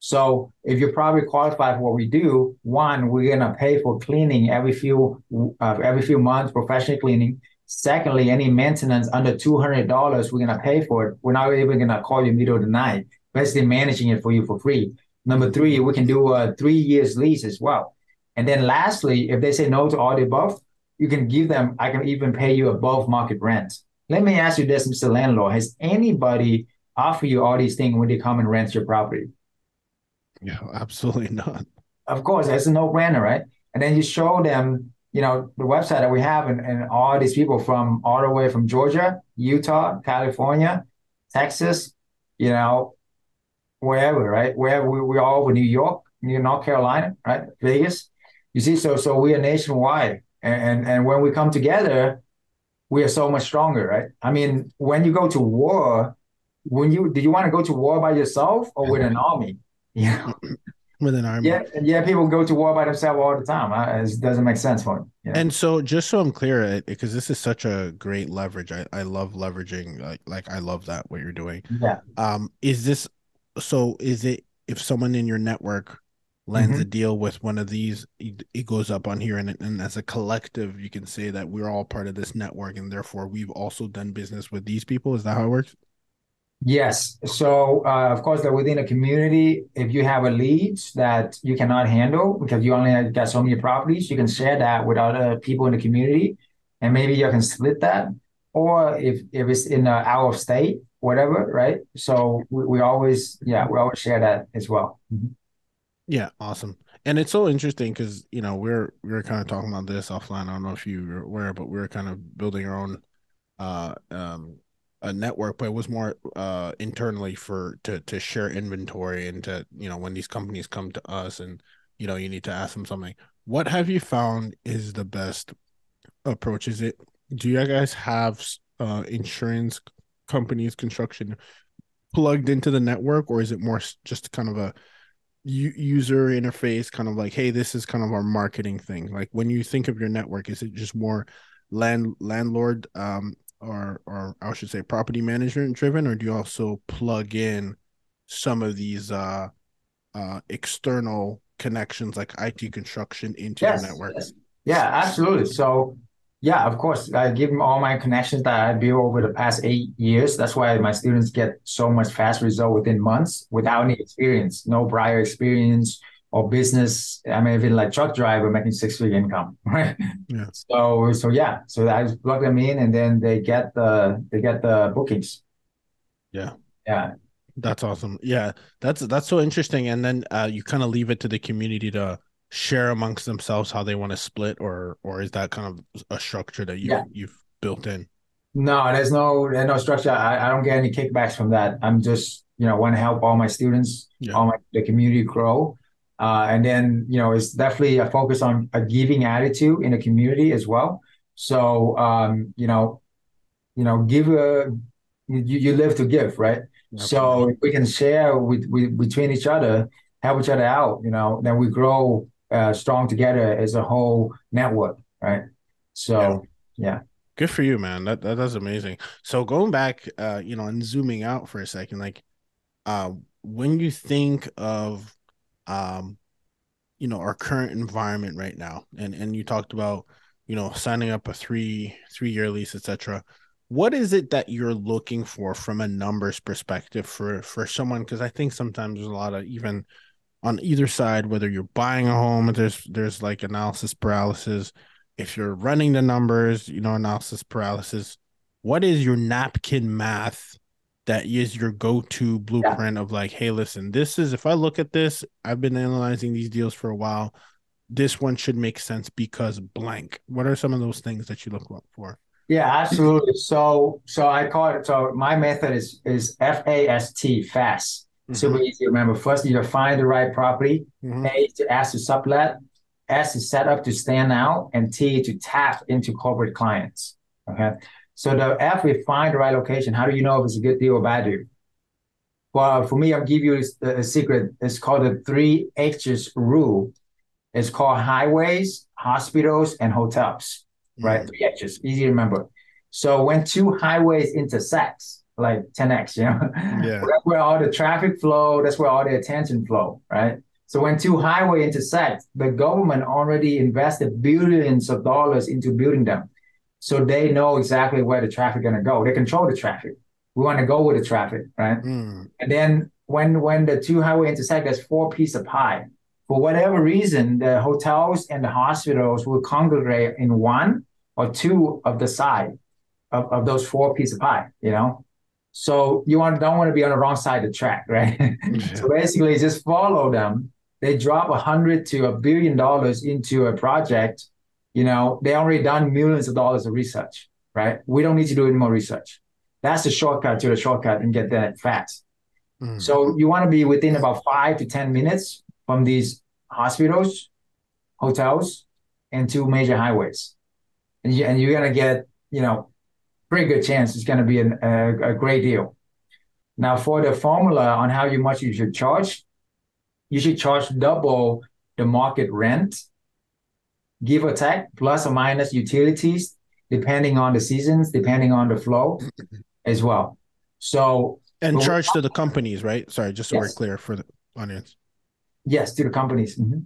So if you're probably qualified for what we do, one, we're gonna pay for cleaning every few uh, every few months, professional cleaning. Secondly, any maintenance under two hundred dollars, we're gonna pay for it. We're not even gonna call you middle of the night, basically managing it for you for free. Number three, we can do a three years lease as well. And then lastly, if they say no to all the above, you can give them. I can even pay you above market rent. Let me ask you this, Mr. Landlord: Has anybody offer you all these things when they come and rent your property? Yeah, *laughs* absolutely not. Of course, it's a no-brainer, right? And then you show them, you know, the website that we have and, and all these people from all the way from Georgia, Utah, California, Texas, you know, wherever, right? Wherever we, we're all over New York, New North Carolina, right? Vegas. You see, so so we are nationwide. And, and and when we come together, we are so much stronger, right? I mean, when you go to war, when you do you want to go to war by yourself or with an *laughs* army? Yeah. *laughs* With an army. Yeah, yeah. People go to war by themselves all the time. It doesn't make sense for them. Yeah. And so, just so I'm clear, because this is such a great leverage, I, I love leveraging. Like, like I love that what you're doing. Yeah. Um. Is this so? Is it if someone in your network lands mm-hmm. a deal with one of these, it goes up on here, and and as a collective, you can say that we're all part of this network, and therefore we've also done business with these people. Is that how it works? Yes. So, uh, of course, that within a community, if you have a lead that you cannot handle because you only got so many properties, you can share that with other people in the community, and maybe you can split that. Or if if it's in uh, out of state, whatever, right? So we, we always, yeah, we always share that as well. Mm-hmm. Yeah, awesome. and it's so interesting because you know we're we're kind of talking about this offline. I don't know if you were aware, but we are kind of building our own uh um a network, but it was more uh internally for to to share inventory and to you know when these companies come to us and you know you need to ask them something. What have you found is the best approach? Is it do you guys have uh insurance companies, construction plugged into the network, or is it more just kind of a user interface kind of like hey this is kind of our marketing thing like when you think of your network is it just more land landlord um or or I should say property management driven or do you also plug in some of these uh uh external connections like IT construction into yes, your network yes. yeah absolutely so yeah, of course. I give them all my connections that I built over the past eight years. That's why my students get so much fast result within months without any experience, no prior experience or business. I mean, even like truck driver making six figure income, *laughs* right? Yeah. So, so yeah, so I plug them in, and then they get the they get the bookings. Yeah. Yeah. That's awesome. Yeah, that's that's so interesting. And then uh, you kind of leave it to the community to share amongst themselves how they want to split or or is that kind of a structure that you yeah. you've built in no there's no there's no structure I, I don't get any kickbacks from that i'm just you know want to help all my students yeah. all my the community grow uh, and then you know it's definitely a focus on a giving attitude in the community as well so um you know you know give a you, you live to give right so we can share with, with between each other help each other out you know then we grow uh, strong together as a whole network, right? So yeah. yeah. Good for you, man. That, that that's amazing. So going back, uh, you know, and zooming out for a second, like, uh, when you think of, um, you know, our current environment right now, and and you talked about, you know, signing up a three three year lease, etc. What is it that you're looking for from a numbers perspective for for someone? Because I think sometimes there's a lot of even on either side, whether you're buying a home, there's there's like analysis paralysis. If you're running the numbers, you know, analysis paralysis. What is your napkin math that is your go-to blueprint yeah. of like, hey, listen, this is if I look at this, I've been analyzing these deals for a while. This one should make sense because blank. What are some of those things that you look for? Yeah, absolutely. So so I call it so my method is is F A S T fast. Mm-hmm. Super easy to remember. First, you find the right property. Mm-hmm. A to ask to sublet. S is set up to stand out, and T to tap into corporate clients. Okay. So the F, we find the right location. How do you know if it's a good deal or bad deal? Well, for me, I'll give you a, a secret. It's called the three H's rule. It's called highways, hospitals, and hotels. Mm-hmm. Right? Three H's. Easy to remember. So when two highways intersect, like 10x, you know? Yeah. *laughs* that's where all the traffic flow, that's where all the attention flow, right? So when two highway intersect, the government already invested billions of dollars into building them. So they know exactly where the traffic gonna go. They control the traffic. We want to go with the traffic, right? Mm. And then when when the two highway intersect, there's four piece of pie. For whatever reason, the hotels and the hospitals will congregate in one or two of the side of, of those four piece of pie, you know? So you want don't want to be on the wrong side of the track, *laughs* right? Yeah. so basically, just follow them. They drop a hundred to a billion dollars into a project. You know, they already done millions of dollars of research, right? We don't need to do any more research. That's the shortcut to the shortcut and get that fast. Mm. So you want to be within about five to ten minutes from these hospitals, hotels, and two major highways, and you and you're gonna get you know pretty good chance it's going to be an, a, a great deal. Now, for the formula on how you much you should charge, you should charge double the market rent, give or take, plus or minus utilities, depending on the seasons, depending on the flow as well. So and charge to the companies, right? Sorry, just so yes. we're clear for the audience. Yes, to the companies. Mm-hmm.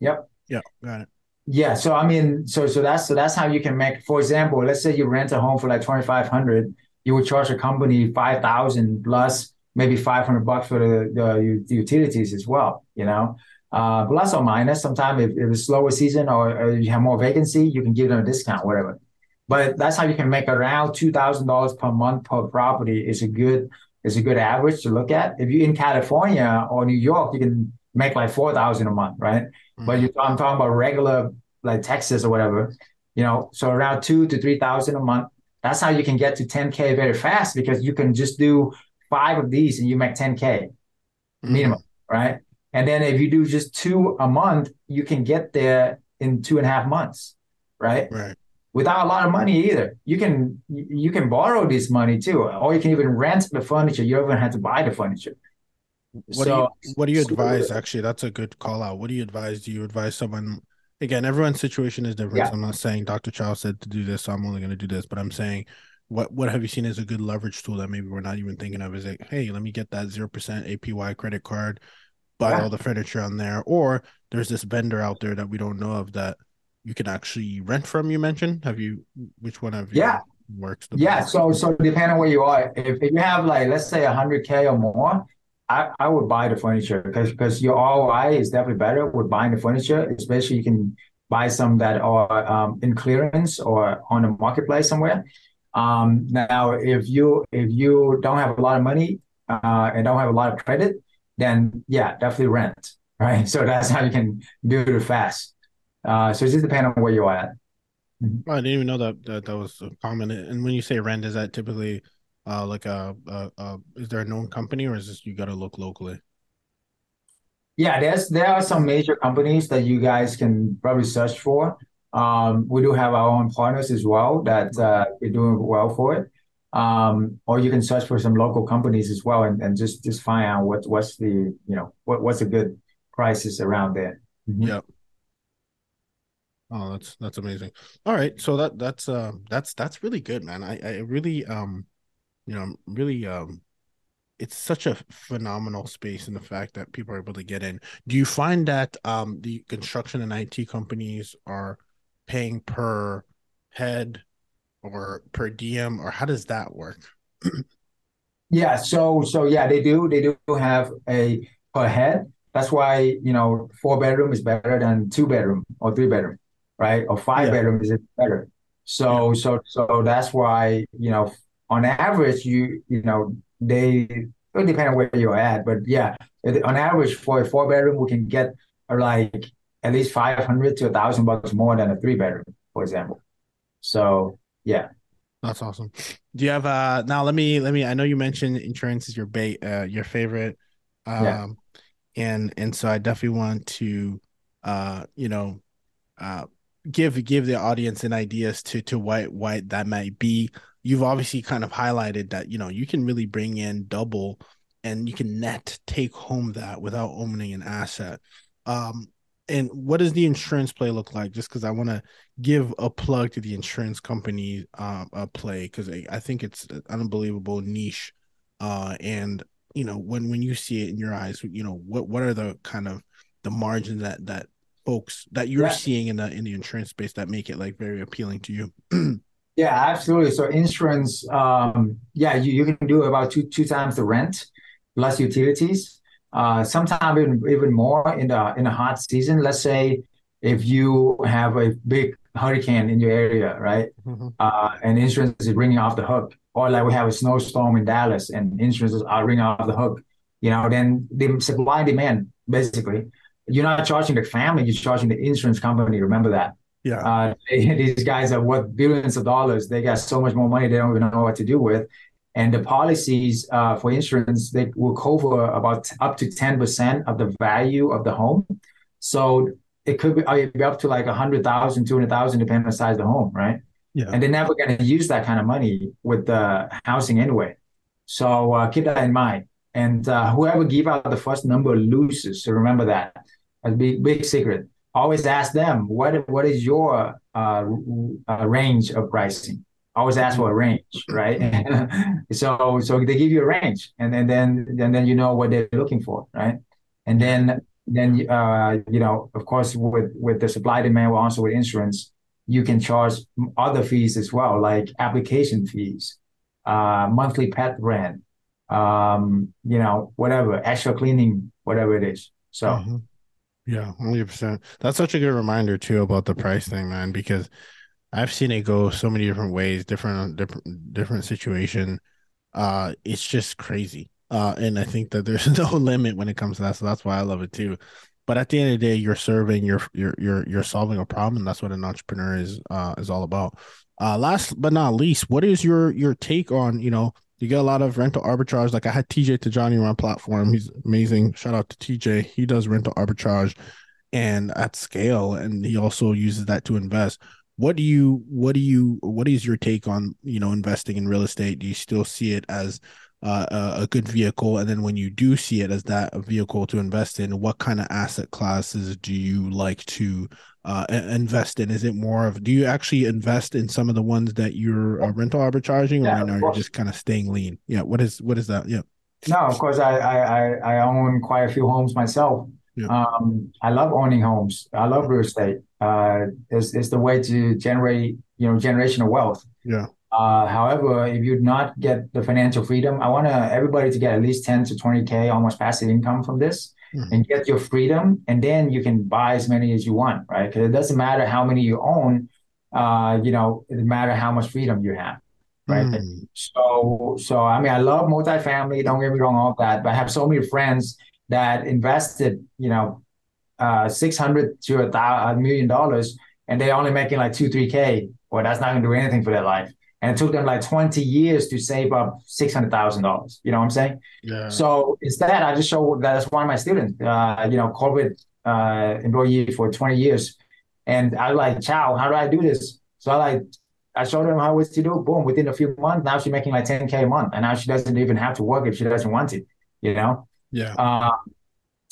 Yep. Yeah, got it. Yeah, so I mean, so so that's so that's how you can make. For example, let's say you rent a home for like twenty five hundred, you would charge a company five thousand plus maybe five hundred bucks for the, the, the utilities as well. You know, uh, plus or minus. Sometimes if, if it's slower season or, or, you have more vacancy, you can give them a discount, whatever. But that's how you can make around two thousand dollars per month per property. is a good is a good average to look at. If you're in California or New York, you can make like four thousand a month, right? Mm-hmm. But you, I'm talking about regular like Texas or whatever, you know, so around two to three thousand a month. That's how you can get to 10k very fast because you can just do five of these and you make 10k Mm-hmm. minimum, right? And then if you do just two a month, you can get there in two and a half months, right? Right. Without a lot of money either. You can you can borrow this money too, or you can even rent the furniture. You don't even have to buy the furniture. What So- do you what do you so- advise? Actually, that's a good call out. What do you advise? Do you advise someone again, everyone's situation is different. Yeah. So I'm not saying Dr. Chau said to do this, so I'm only gonna do this, but I'm saying what what have you seen as a good leverage tool that maybe we're not even thinking of? Is like, hey, let me get that zero percent APY credit card, buy Yeah. all the furniture on there, or there's this vendor out there that we don't know of that you can actually rent from. You mentioned. Have you? Which one have you? Yeah. Works. The Yeah, best? so so depending on where you are, if, if you have like let's say 100k or more, I, I would buy the furniture because because your ROI is definitely better with buying the furniture, especially you can buy some that are um, in clearance or on the marketplace somewhere. Um, now, if you if you don't have a lot of money uh, and don't have a lot of credit, then yeah, definitely rent, right? *laughs* So that's how you can do it fast. Uh, so it just depends on where you're at. I didn't even know that that, that was common. And when you say rent, is that typically uh like a, a, a is there a known company or is this you got to look locally? Yeah, there's there are some major companies that you guys can probably search for. Um, we do have our own partners as well that uh, are doing well for it. Um, or you can search for some local companies as well and, and just just find out what what's the you know what what's a good prices around there. Mhm. Yeah. Oh, that's that's amazing. All right, so that that's uh that's that's really good, man. I I really um you know really um it's such a phenomenal space in the fact that people are able to get in. Do you find that um the construction and IT companies are paying per head or per diem or how does that work? *clears throat* Yeah, so so yeah, they do they do have a per head. That's why, you know, four bedroom is better than two bedroom or three bedroom, right? Or five Yeah. bedroom is better. So so so that's why, you know, on average, you you know, they it depends on where you're at, but yeah, on average for a four bedroom, we can get uh, like at least 500 to a thousand bucks more than a three bedroom, for example. So yeah. That's awesome. Do you have uh now let me let me I know you mentioned insurance is your bait uh your favorite um Yeah. and and so I definitely want to uh you know uh give give the audience an ideas to to what what that might be. You've obviously kind of highlighted that you know you can really bring in double and you can net take home that without owning an asset. Um and what does the insurance play look like? Just because I want to give a plug to the insurance company um uh, play because I, I think it's an unbelievable niche uh and you know when when you see it in your eyes you know what what are the kind of the margins that that folks that you're Yeah. seeing in the in the insurance space that make it like very appealing to you *clears throat* Yeah, absolutely. So insurance, um, yeah, you, you can do about two two times the rent plus utilities. Uh, sometimes even even more in the in the hot season. Let's say if you have a big hurricane in your area, right? Uh, and insurance is ringing off the hook, or like we have a snowstorm in Dallas and insurances are ringing off the hook. You know, then the supply and demand basically. You're not charging the family, you're charging the insurance company. Remember that. yeah Uh, *laughs* these guys are worth billions of dollars. They got so much more money they don't even know what to do with. And the policies uh, for insurance they will cover about up to ten percent of the value of the home. So it could be, uh, be up to like a hundred thousand, two hundred thousand, depending on the size of the home, right? Yeah. And they're never going to use that kind of money with the housing anyway. So uh, keep that in mind. And uh, whoever give out the first number loses. So remember that. A big big secret always ask them what what is your uh, uh, range of pricing always ask for a range right *laughs* so so they give you a range and then then and then you know what they're looking for right and then then uh you know of course with with the supply demand also with insurance you can charge other fees as well like application fees uh monthly pet rent um you know whatever extra cleaning whatever it is so Mhm. Yeah, hundred percent. That's such a good reminder too about the price thing, man. Because I've seen it go so many different ways, different, different, different situation. Uh, it's just crazy. Uh, and I think that there's *laughs* no limit when it comes to that. So that's why I love it too. But at the end of the day, you're serving, you're you're you're you're solving a problem, that's what an entrepreneur is uh, is all about. Uh, last but not least, what is your your take on you know you get a lot of rental arbitrage. Like I had TJ Tajani on platform. He's amazing. Shout out to TJ. He does rental arbitrage and at scale, and he also uses that to invest. What do you what do you what is your take on you know investing in real estate? Do you still see it as uh, a, good vehicle? And then when you do see it as that vehicle to invest in, what kind of asset classes do you like to uh, invest in? Is it more of do you actually invest in some of the ones that you're uh, rental arbitraging, or yeah, right now you're just kind of staying lean? Yeah, what is what is that? Yeah. No, of course I I I own quite a few homes myself. Yeah. Um, I love owning homes. I love real estate. Uh, it's, it's the way to generate you know generational wealth. Yeah. Uh, however, if you not get the financial freedom, I want everybody to get at least 10 to 20K almost passive income from this mm-hmm. and get your freedom. And then you can buy as many as you want, right? Because it doesn't matter how many you own, uh, you know, it doesn't matter how much freedom you have. Right. Mm. So, so I mean, I love multifamily. Don't get me wrong, all that, but I have so many friends that invested, you know, uh, 600 to a, thousand, a million dollars and they're only making like two, three K. Well, that's not going to do anything for their life and it took them like 20 years to save up $600,000. You know what I'm saying? Yeah. So instead, I just show that as one of my students, uh, you know, corporate uh, employee for 20 years. And I was like, Chau, how do I do this? So I like, I showed them how it's to do. Boom, within a few months, now she's making like 10K a month. And now she doesn't even have to work if she doesn't want to, you know? Yeah. Uh,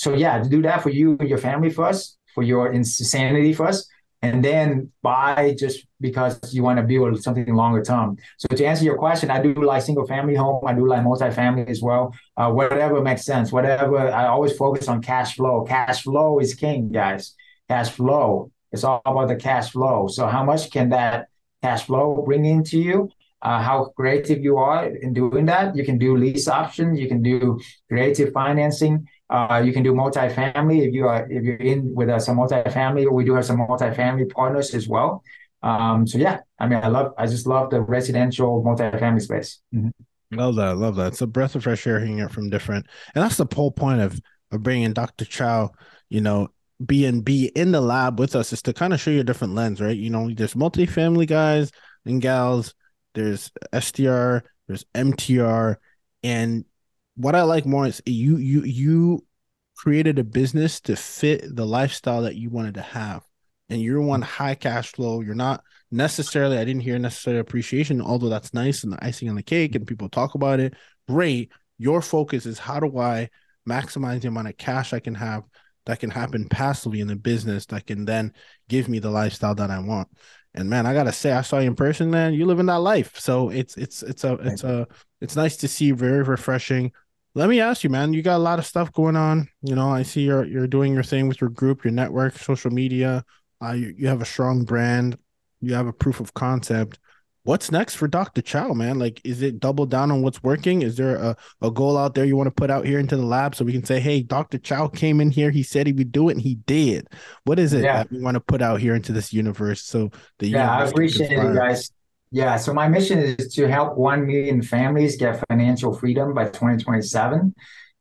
so yeah, to do that for you and your family first, for your insanity first and then buy just because you want to build something longer term. So to answer your question, I do like single family home. I do like multifamily as well. Uh, whatever makes sense. Whatever. I always focus on cash flow. Cash flow is king, guys. Cash flow. It's all about the cash flow. So how much can that cash flow bring into you? Uh, how creative you are in doing that. You can do lease options. You can do creative financing. Uh, you can do multifamily if you are if you're in with uh, some multifamily. We do have some multifamily partners as well. Um, so yeah, I mean, I love I just love the residential multifamily space. Mm-hmm. Love that, love that. It's a breath of fresh air hearing it from different, and that's the whole point of of bringing Dr. Chau. You know, being be in the lab with us is to kind of show you a different lens, right? You know, there's multifamily guys and gals, there's STR, there's MTR, and what I like more is you you you created a business to fit the lifestyle that you wanted to have. And you're one high cash flow. You're not necessarily, I didn't hear necessarily appreciation, although that's nice and the icing on the cake and people talk about it. Great. Your focus is how do I maximize the amount of cash I can have that can happen passively in the business that can then give me the lifestyle that I want. And man, I gotta say, I saw you in person, man. You live in that life. So it's it's it's a it's a it's nice to see, very refreshing. Let me ask you, man. You got a lot of stuff going on. You know, I see you're you're doing your thing with your group, your network, social media. Uh, you, you have a strong brand. You have a proof of concept. What's next for Dr. Chau, man? Like, is it double down on what's working? Is there a, a goal out there you want to put out here into the lab so we can say, hey, Dr. Chau came in here, he said he would do it, and he did. What is it yeah. that we want to put out here into this universe so the yeah, I appreciate it, guys. Yeah, so my mission is to help 1 million families get financial freedom by 2027.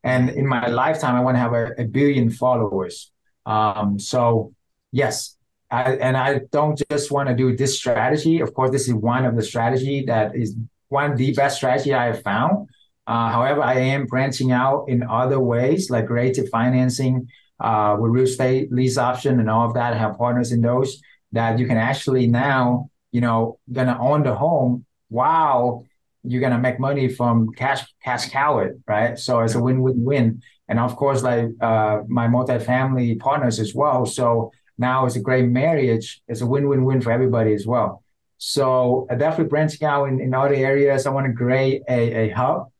And in my lifetime, I want to have a, a billion followers. Um, so, yes, I, and I don't just want to do this strategy. Of course, this is one of the strategy that is one of the best strategy I have found. Uh, however, I am branching out in other ways, like creative financing uh, with real estate lease option and all of that. I have partners in those that you can actually now you know, gonna own the home while you're gonna make money from cash cash cow it, right? So it's a win-win-win. And of course, like uh, my multifamily partners as well. So now it's a great marriage. It's a win-win-win for everybody as well. So uh, definitely branching out in, in other areas. I want to create a, a hub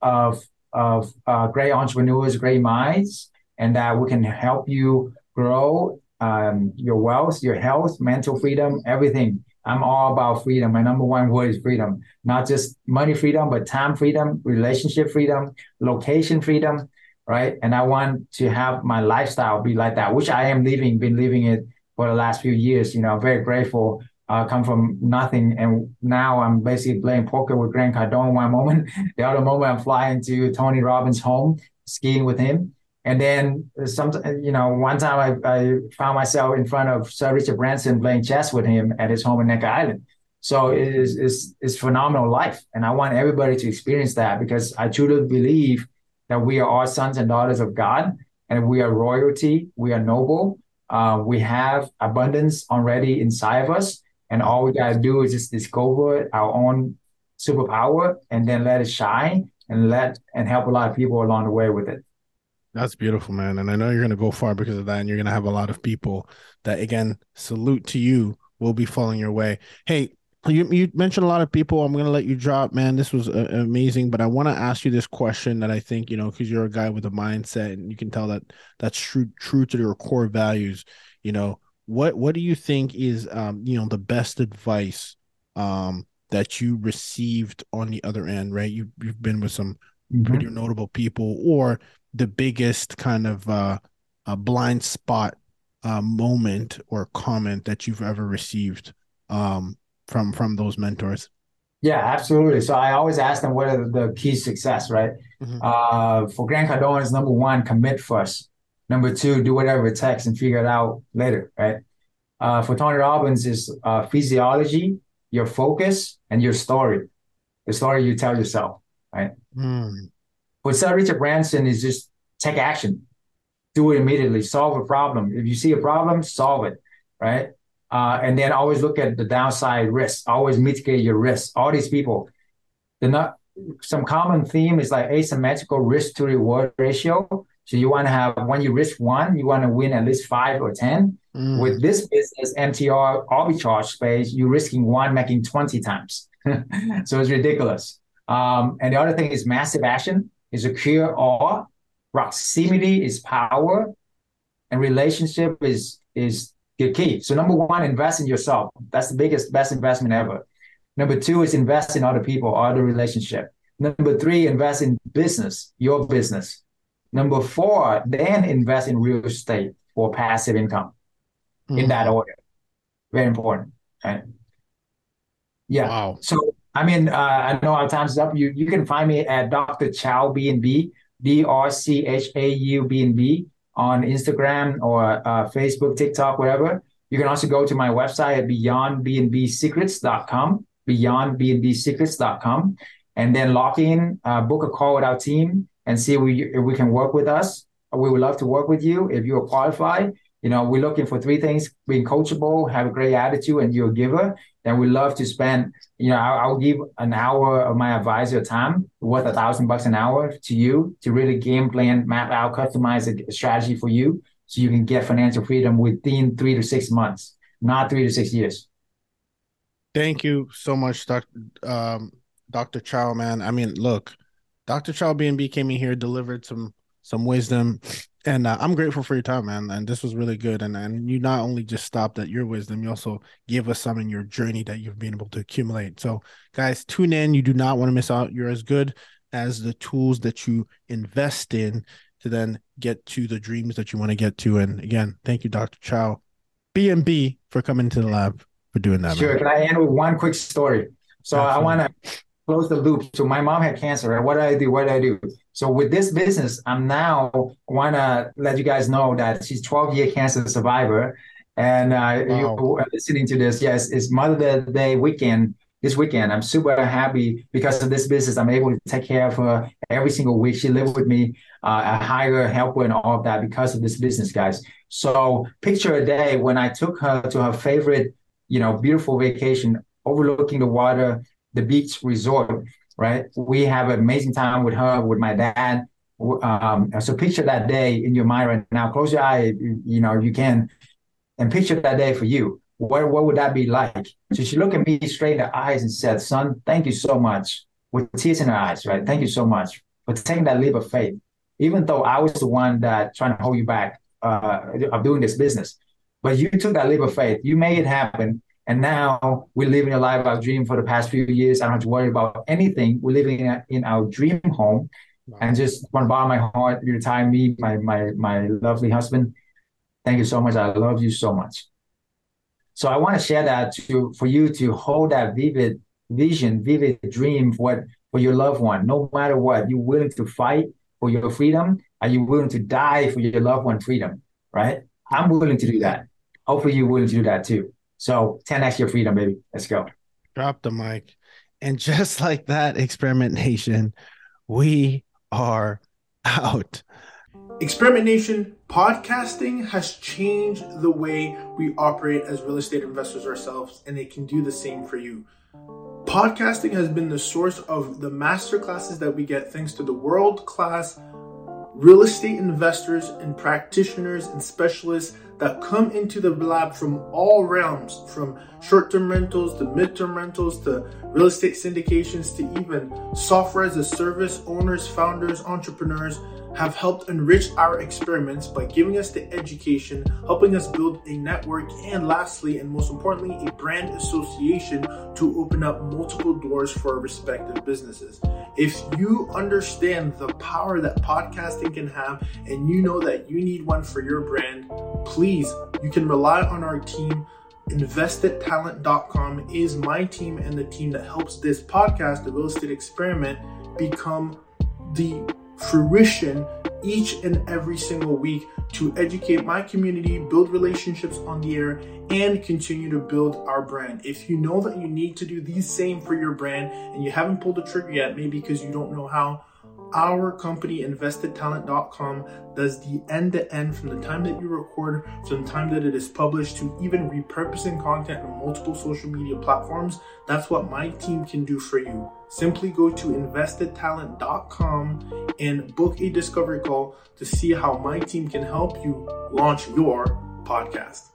of of uh, great entrepreneurs, great minds, and that we can help you grow um, your wealth, your health, mental freedom, everything I'm all about freedom. My number one word is freedom, not just money freedom, but time freedom, relationship freedom, location freedom, right? And I want to have my lifestyle be like that, which I am living, been living it for the last few years. You know, I'm very grateful uh, come from nothing, and now I'm basically playing poker with Grant Cardone one *laughs* moment. The other moment, I'm flying to Tony Robbins' home, skiing with him. And then some, you know, one time I, I found myself in front of Sir Richard Branson playing chess with him at his home in Necker Island. So it is it's, it's phenomenal life, and I want everybody to experience that because I truly believe that we are all sons and daughters of God, and we are royalty. We are noble. Uh, we have abundance already inside of us, and all we gotta do is just discover our own superpower and then let it shine and let and help a lot of people along the way with it. That's beautiful, man. And I know you're gonna go far because of that, and you're gonna have a lot of people that again salute to you will be following your way. Hey, you you mentioned a lot of people. I'm gonna let you drop, man. This was uh, amazing, but I want to ask you this question that I think you know because you're a guy with a mindset, and you can tell that that's true true to your core values. You know, what what do you think is um you know the best advice um that you received on the other end right you you've been with some mm-hmm. pretty notable people or the biggest kind of uh a blind spot uh moment or comment that you've ever received um from from those mentors yeah absolutely so i always ask them what are the key success right mm-hmm. uh for grant cardone is number one commit first Number two, do whatever it takes and figure it out later, right? Uh, for Tony Robbins is uh, physiology, your focus, and your story, the story you tell yourself, right? Mm. For Sir Richard Branson is just take action, do it immediately, solve a problem. If you see a problem, solve it, right? Uh, and then always look at the downside risk, always mitigate your risk. All these people, they're not some common theme is like asymmetrical risk to reward ratio. So you want to have when you risk one, you want to win at least five or ten. Mm. With this business MTR arbitrage space, you're risking one, making twenty times. *laughs* so it's ridiculous. Um, and the other thing is massive action is a clear awe. Proximity is power, and relationship is is the key. So number one, invest in yourself. That's the biggest, best investment ever. Number two is invest in other people, other relationship. Number three, invest in business, your business. Number four, then invest in real estate for passive income mm. in that order. Very important. Right? Yeah. Wow. So, I mean, uh, I know our time's is up. You you can find me at Dr. Chau B and B, D R C H A U B and B on Instagram or uh, Facebook, TikTok, whatever. You can also go to my website at beyondbnbsecrets.com, beyondbnbsecrets.com, and then log in, uh, book a call with our team, and see if we, if we can work with us. We would love to work with you if you're qualified. You know, we're looking for three things: being coachable, have a great attitude, and you're a giver. Then we love to spend. You know, I'll, I'll give an hour of my advisor time, worth a thousand bucks an hour, to you to really game plan, map out, customize a strategy for you, so you can get financial freedom within three to six months, not three to six years. Thank you so much, Dr. Um, Dr. Chau, man. I mean, look, Dr. Chau BNB came in here, delivered some some wisdom, and uh, I'm grateful for your time, man. And this was really good. And and you not only just stopped at your wisdom, you also gave us some in your journey that you've been able to accumulate. So, guys, tune in. You do not want to miss out. You're as good as the tools that you invest in to then get to the dreams that you want to get to. And again, thank you, Dr. Chau, BNB, for coming to the lab for doing that. Sure. Man. Can I end with one quick story? So Absolutely. I want to close the loop. So my mom had cancer. Right? What did I do? What did I do? So with this business, I'm now want to let you guys know that she's 12 year cancer survivor. And uh, wow. you are listening to this, yes, it's Mother Day weekend. This weekend, I'm super happy because of this business. I'm able to take care of her every single week. She lived with me. Uh, I hire helper and all of that because of this business, guys. So picture a day when I took her to her favorite, you know, beautiful vacation overlooking the water, the beach resort, right? We have an amazing time with her, with my dad. Um, so picture that day in your mind right now. Close your eye, you know, you can, and picture that day for you. What what would that be like? So she looked at me straight in the eyes and said, "Son, thank you so much." With tears in her eyes, right? Thank you so much for taking that leap of faith. Even though I was the one that trying to hold you back uh, of doing this business, but you took that leap of faith. You made it happen and now we're living a life of our dream for the past few years. I don't have to worry about anything. We're living in, a, in our dream home. Wow. And just want to bottom of my heart, your time, me, my, my, my lovely husband. Thank you so much. I love you so much. So I want to share that to for you to hold that vivid vision, vivid dream for what for your loved one, no matter what. You're willing to fight for your freedom. Are you willing to die for your loved one freedom? Right? I'm willing to do that. Hopefully you're willing to do that too. So 10x your freedom, baby. Let's go. Drop the mic. And just *laughs* like that, Experiment Nation, we are out. Experiment Nation, podcasting has changed the way we operate as real estate investors ourselves, and it can do the same for you. Podcasting has been the source of the master classes that we get thanks to the world class real estate investors and practitioners and specialists that come into the lab from all realms, from short-term rentals to mid-term rentals to real estate syndications to even software as a service owners, founders, entrepreneurs have helped enrich our experiments by giving us the education, helping us build a network, and lastly, and most importantly, a brand association to open up multiple doors for our respective businesses. If you understand the power that podcasting can have and you know that you need one for your brand, please, you can rely on our team. InvestedTalent.com is my team and the team that helps this podcast, the real estate experiment, become the fruition each and every single week to educate my community, build relationships on the air, and continue to build our brand. If you know that you need to do the same for your brand and you haven't pulled the trigger yet, maybe because you don't know how, our company investedtalent.com does the end to end from the time that you record from the time that it is published to even repurposing content on multiple social media platforms that's what my team can do for you simply go to investedtalent.com and book a discovery call to see how my team can help you launch your podcast